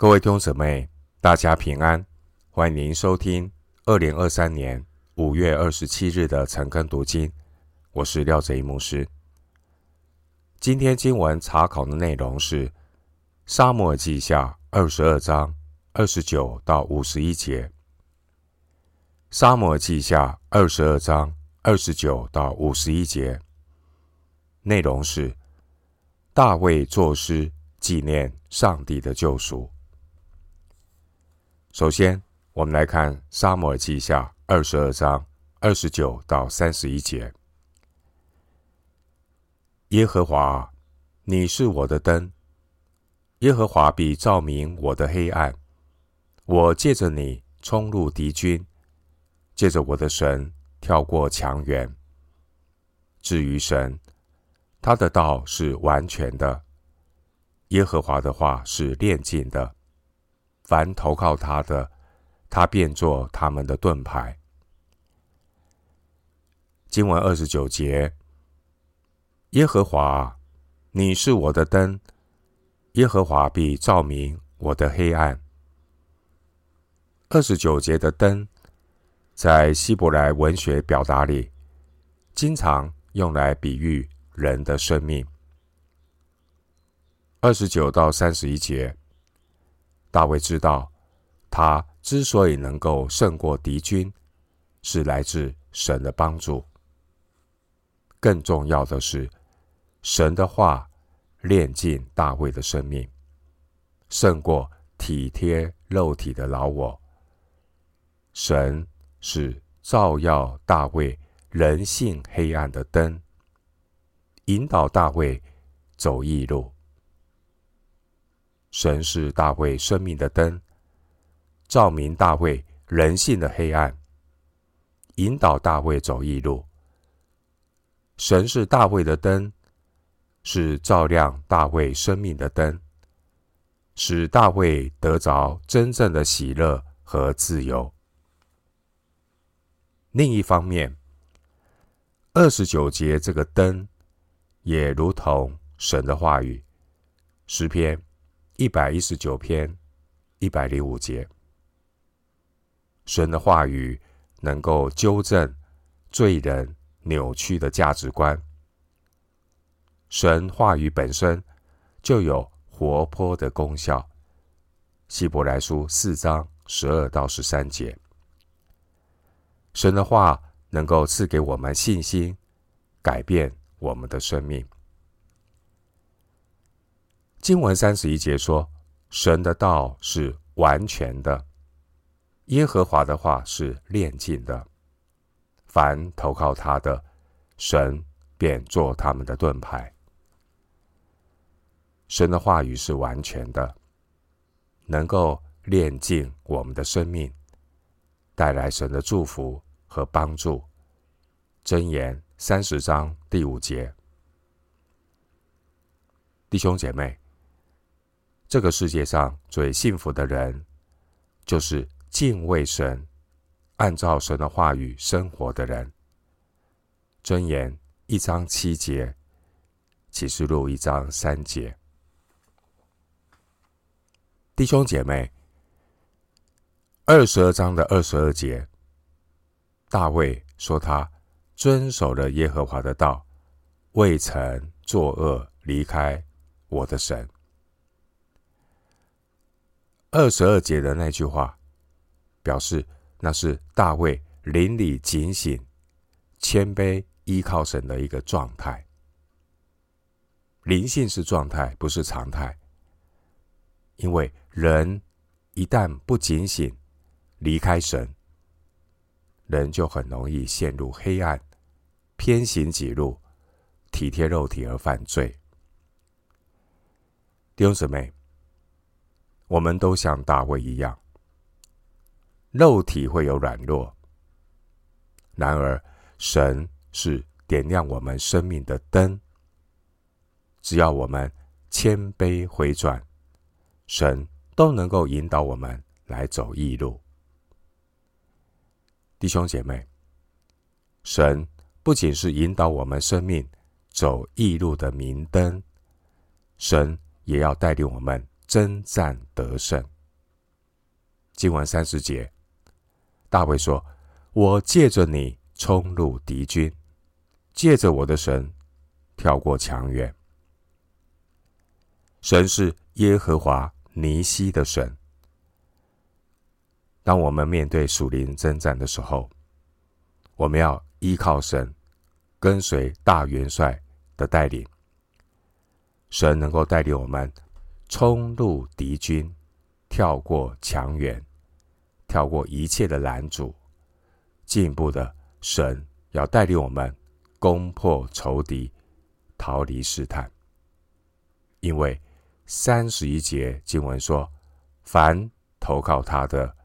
各位弟兄姊妹，大家平安，欢迎您收听二零二三年五月二十七日的晨更读经。我是廖哲一牧师。今天经文查考的内容是《撒母耳记下》二十二章二十九到五十一节，《撒母耳记下》二十二章二十九到五十一节内容是大卫作诗纪念上帝的救赎。首先，我们来看《撒母耳记下》二十二章二十九到三十一节。耶和华，你是我的灯，耶和华必照明我的黑暗。我借着你冲入敌军，借着我的神跳过墙垣。至于神，他的道是完全的，耶和华的话是炼净的。凡投靠他的，他便作他们的盾牌。经文二十九节。耶和华，你是我的灯，耶和华必照明我的黑暗。二十九节的灯，在希伯来文学表达里，经常用来比喻人的生命。二十九到三十一节，大卫知道，他之所以能够胜过敌军，是来自神的帮助。更重要的是，神的话炼尽大卫的生命，胜过体贴肉体的老我。神是照耀大卫人性黑暗的灯，引导大卫走义路。神是大卫生命的灯，照明大卫人性的黑暗，引导大卫走义路。神是大卫的灯。是照亮大卫生命的灯，使大卫得着真正的喜乐和自由。另一方面，二十九节这个灯也如同神的话语，诗篇一百一十九篇一百零五节，神的话语能够纠正罪人扭曲的价值观。神话语本身就有活泼的功效。希伯来书四章十二到十三节，神的话能够赐给我们信心，改变我们的生命。经文三十一节说：“神的道是完全的，耶和华的话是炼净的。凡投靠他的，神便做他们的盾牌。”神的话语是完全的，能够炼净我们的生命，带来神的祝福和帮助。箴言三十章第五节，弟兄姐妹，这个世界上最幸福的人，就是敬畏神、按照神的话语生活的人。箴言一章七节，启示录一章三节。弟兄姐妹，二十二章的二十二节，大卫说他遵守了耶和华的道，未曾作恶，离开我的神。二十二节的那句话，表示那是大卫灵里警醒、谦卑、依靠神的一个状态。灵性是状态，不是常态。因为人一旦不警醒，离开神，人就很容易陷入黑暗，偏行己路，体贴肉体而犯罪。弟兄姊妹，我们都像大卫一样，肉体会有软弱，然而神是点亮我们生命的灯，只要我们谦卑回转。神都能够引导我们来走义路，弟兄姐妹，神不仅是引导我们生命走义路的明灯，神也要带领我们征战得胜。经文三十节，大卫说：“我借着你冲入敌军，借着我的神跳过墙垣。”神是耶和华尼西的神。当我们面对属灵征战的时候，我们要依靠神，跟随大元帅的带领。神能够带领我们冲入敌军，跳过墙垣，跳过一切的拦阻。进一步的，神要带领我们攻破仇敌，逃离试探。因为三十一节经文说：“凡投靠他的。”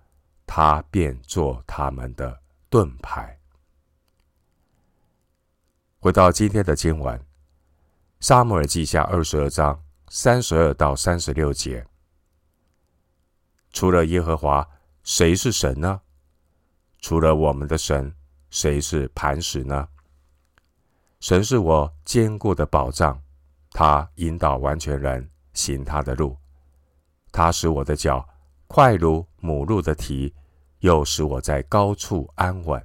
他便做他们的盾牌。回到今天的经文，《撒母耳记下》二十二章三十二到三十六节：除了耶和华，谁是神呢？除了我们的神，谁是磐石呢？神是我坚固的保障，他引导完全人行他的路，他使我的脚快如母鹿的蹄，又使我在高处安稳。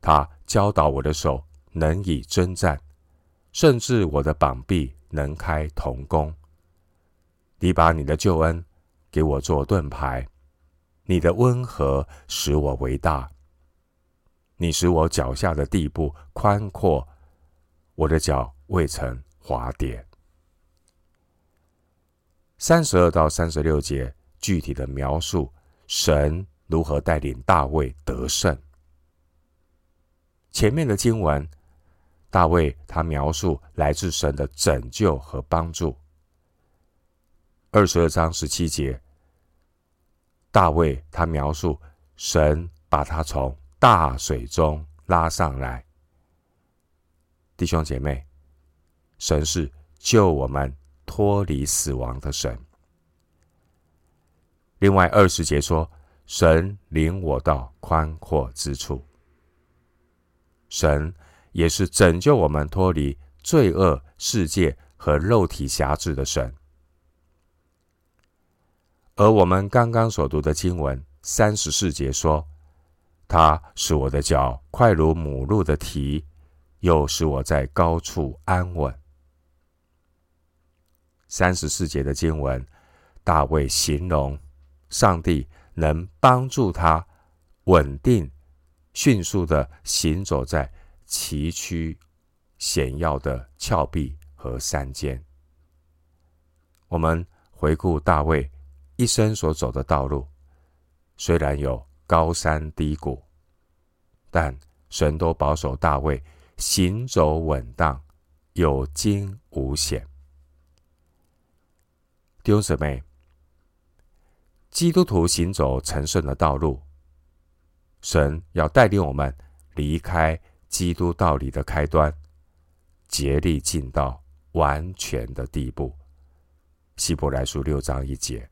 他教导我的手能以征战，甚至我的膀臂能开铜弓。你把你的救恩给我做盾牌，你的温和使我为大。你使我脚下的地步宽阔，我的脚未曾滑跌。三十二到三十六节。具体的描述神如何带领大卫得胜。前面的经文，大卫他描述来自神的拯救和帮助。二十二章十七节，大卫他描述神把他从大水中拉上来。弟兄姐妹，神是救我们脱离死亡的神。另外二十节说，神领我到宽阔之处。神也是拯救我们脱离罪恶世界和肉体辖制的神。而我们刚刚所读的经文三十四节说，他使我的脚快如母鹿的蹄，又使我在高处安稳。三十四节的经文，大卫形容。上帝能帮助他稳定、迅速的行走在崎岖险要的峭壁和山间。我们回顾大卫一生所走的道路，虽然有高山低谷，但神都保守大卫行走稳当，有惊无险。弟兄姊妹。基督徒行走成圣的道路，神要带领我们离开基督道理的开端，竭力尽到完全的地步。希伯来书六章一节，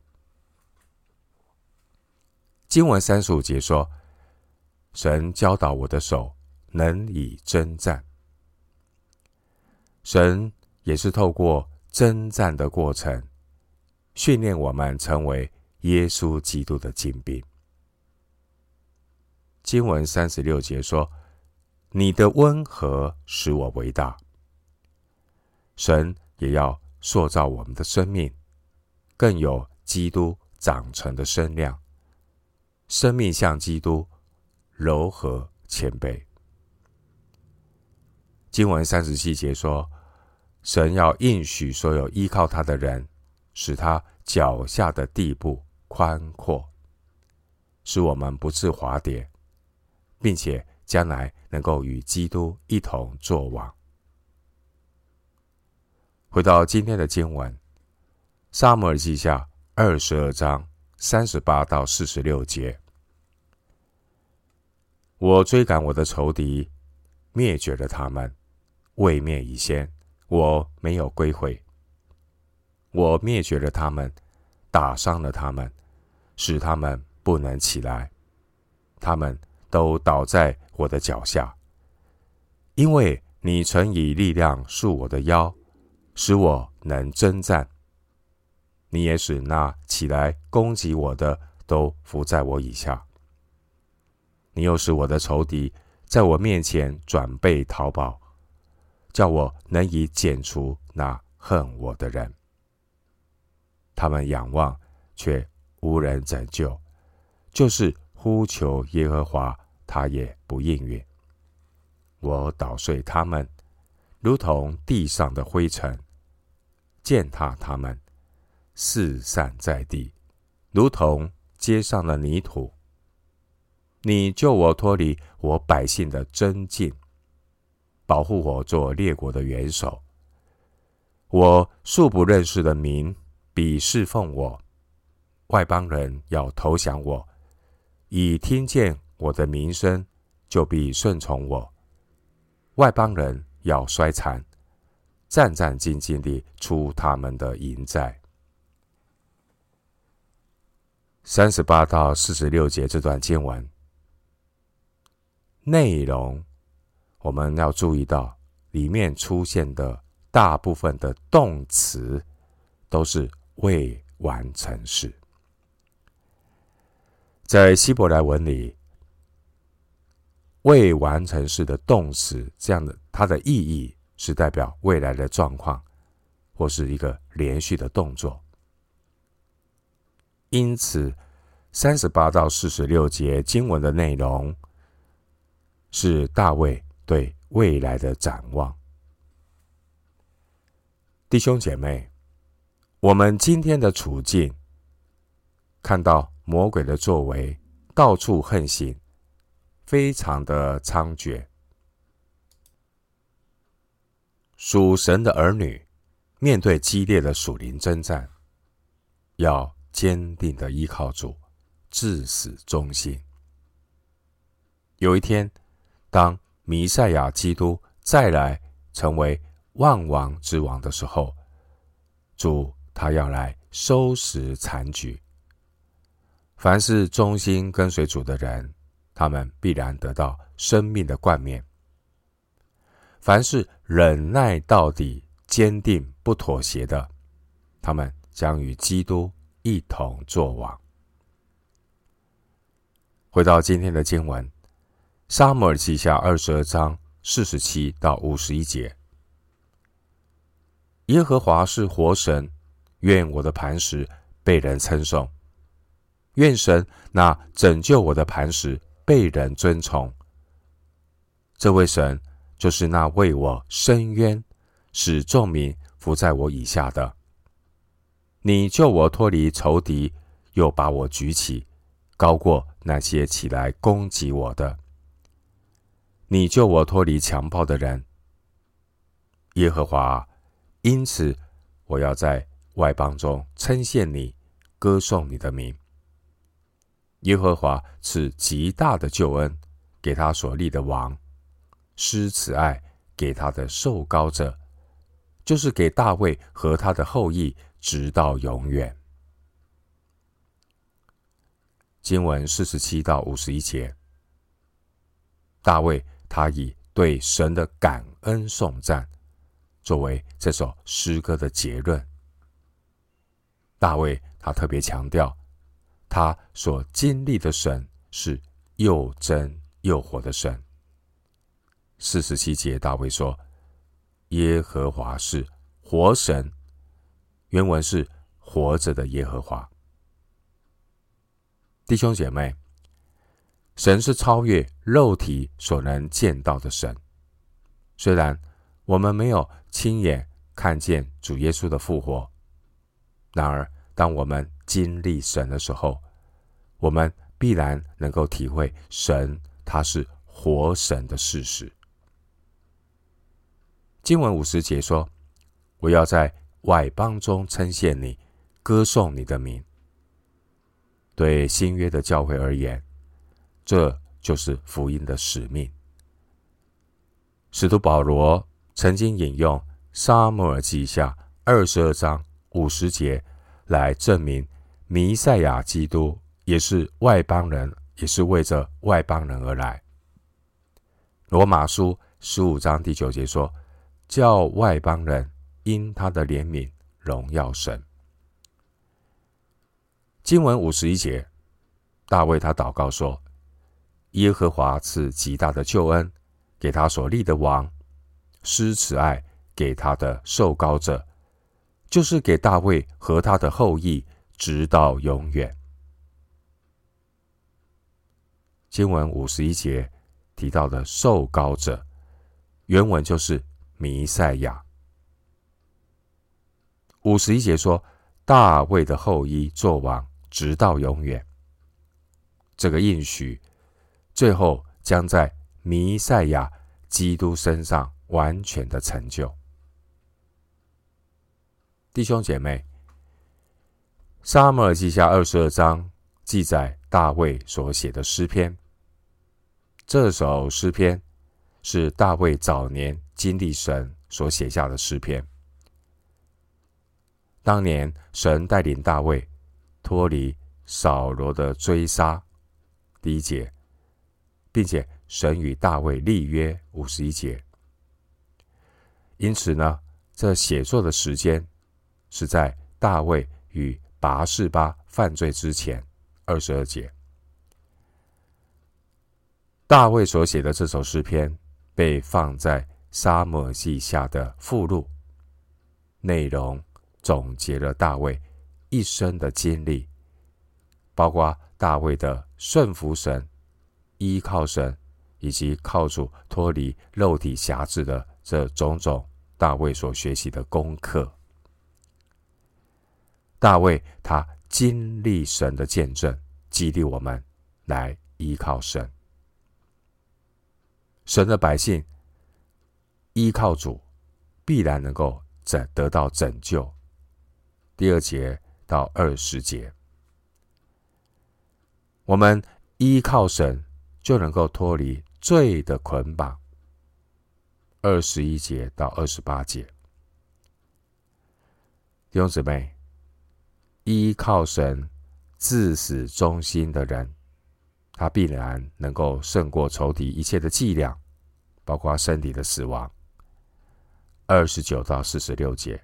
经文三十五节说：“神教导我的手能以征战。”神也是透过征战的过程，训练我们成为。耶稣基督的精兵。经文三十六节说：“你的温和使我伟大。”神也要塑造我们的生命，更有基督长成的身量。生命像基督，柔和谦卑。经文三十七节说：“神要应许所有依靠他的人，使他脚下的地步。”宽阔，使我们不致滑跌，并且将来能够与基督一同作王。回到今天的经文，《撒母耳记下》二十二章三十八到四十六节：我追赶我的仇敌，灭绝了他们，未灭以先，我没有归回。我灭绝了他们，打伤了他们。使他们不能起来，他们都倒在我的脚下。因为你曾以力量束我的腰，使我能征战。你也使那起来攻击我的都伏在我以下。你又使我的仇敌在我面前转背逃跑，叫我能以剪除那恨我的人。他们仰望，却无人拯救；就是呼求耶和华，他也不应允。我捣碎他们，如同地上的灰尘；践踏他们，四散在地，如同街上的泥土。你救我脱离我百姓的尊敬，保护我做列国的元首。我素不认识的民必侍奉我，外邦人要投降我，已听见我的名声，就必顺从我。外邦人要衰残，战战兢兢地出他们的营寨。三十八到四十六节这段经文。内容，我们要注意到里面出现的大部分的动词都是未完成式。在希伯来文里，未完成式的动词这样的，它的意义是代表未来的状况，或是一个连续的动作。因此，三十八到四十六节经文的内容。是大卫对未来的展望。弟兄姐妹，我们今天的处境，看到魔鬼的作为到处横行，非常的猖獗。属神的儿女面对激烈的属灵征战，要坚定的依靠主，至死忠心。有一天。当弥赛亚基督再来成为万王之王的时候，主他要来收拾残局。凡是忠心跟随主的人，他们必然得到生命的冠冕；凡是忍耐到底、坚定不妥协的，他们将与基督一同作王。回到今天的经文。撒母耳记下二十二章四十七到五十一节：耶和华是活神，愿我的磐石被人称颂；愿神那拯救我的磐石被人尊崇。这位神就是那为我伸冤、使众民伏在我以下的。你救我脱离仇敌，又把我举起，高过那些起来攻击我的。你救我脱离强暴的人，耶和华。因此，我要在外邦中称谢你，歌颂你的名。耶和华赐极大的救恩给他所立的王，施慈爱给他的受膏者，就是给大卫和他的后裔，直到永远。经文四十七到五十一节，大卫。他以对神的感恩颂赞作为这首诗歌的结论。大卫他特别强调，他所经历的神是又真又活的神。四十七节，大卫说：“耶和华是活神。”原文是“活着的耶和华”。弟兄姐妹。神是超越肉体所能见到的神。虽然我们没有亲眼看见主耶稣的复活，然而当我们经历神的时候，我们必然能够体会神他是活神的事实。经文五十节说：“我要在外邦中称谢你，歌颂你的名。”对新约的教会而言。这就是福音的使命。使徒保罗曾经引用《撒母耳记下》二十二章五十节来证明，弥赛亚基督也是外邦人，也是为着外邦人而来。罗马书十五章第九节说：“叫外邦人因他的怜悯荣耀神。”经文五十一节，大卫他祷告说：“耶和华赐极大的救恩给他所立的王，施慈爱给他的受膏者，就是给大卫和他的后裔，直到永远。”经文五十一节提到的受膏者，原文就是弥赛亚。五十一节说，大卫的后裔作王，直到永远。这个应许最后将在弥赛亚基督身上完全的成就。弟兄姐妹，撒母耳记下二十二章记载大卫所写的诗篇。这首诗篇是大卫早年经历神所写下的诗篇。当年神带领大卫脱离扫罗的追杀，第一节，并且神与大卫立约五十一节。因此呢，这写作的时间是在大卫与拔示巴犯罪之前二十二节。大卫所写的这首诗篇被放在撒母耳记下的附录，内容总结了大卫一生的经历，包括大卫的顺服神、依靠神，以及靠主脱离肉体辖制的这种种大卫所学习的功课。大卫他经历神的见证，激励我们来依靠神。神的百姓依靠主，必然能够拯得到拯救。第二节到二十节，我们依靠神就能够脱离罪的捆绑。二十一节到二十八节，弟兄姊妹，依靠神至死忠心的人。他必然能够胜过仇敌一切的伎俩，包括身体的死亡。二十九到四十六节，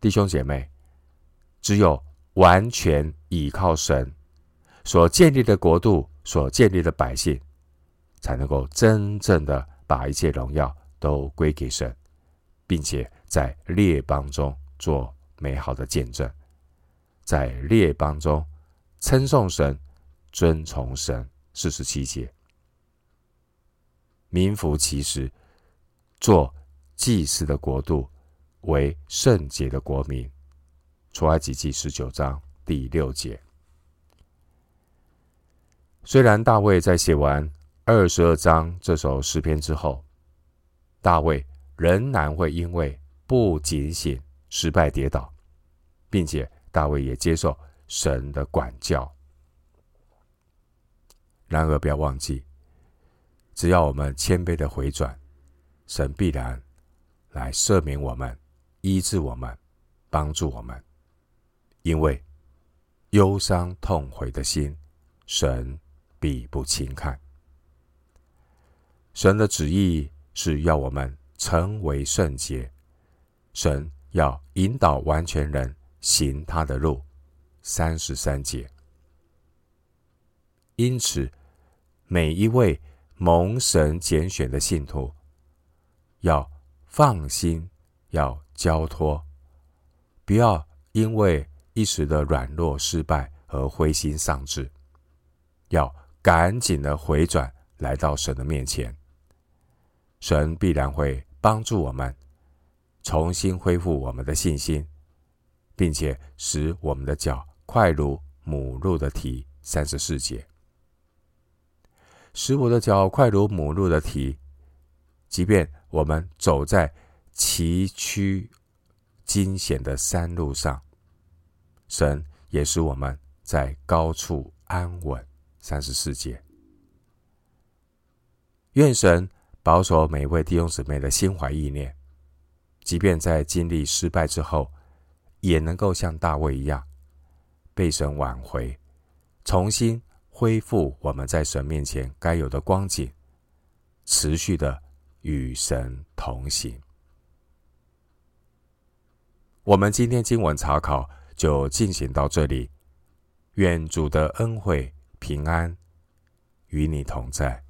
弟兄姐妹，只有完全倚靠神所建立的国度、所建立的百姓，才能够真正的把一切荣耀都归给神，并且在列邦中做美好的见证，在列邦中。称颂神，尊崇神，四十七节，名副其实，做祭司的国度，为圣洁的国民。出埃及记十九章第六节。虽然大卫在写完二十二章这首诗篇之后，大卫仍然会因为不警醒失败跌倒，并且大卫也接受。神的管教。然而，不要忘记，只要我们谦卑的回转，神必然来赦免我们、医治我们、帮助我们。因为忧伤痛悔的心，神必不轻看。神的旨意是要我们成为圣洁，神要引导完全人行他的路。三十三节，因此，每一位蒙神拣选的信徒，要放心，要交托，不要因为一时的软弱失败而灰心丧志，要赶紧的回转，来到神的面前，神必然会帮助我们，重新恢复我们的信心，并且使我们的脚。快如母鹿的蹄，三十四节，使我的脚快如母鹿的蹄。即便我们走在崎岖惊险的山路上，神也使我们在高处安稳。三十四节，愿神保守每一位弟兄姊妹的心怀意念，即便在经历失败之后，也能够像大卫一样。被神挽回，重新恢复我们在神面前该有的光景，持续的与神同行。我们今天经文查考就进行到这里。愿主的恩惠平安与你同在。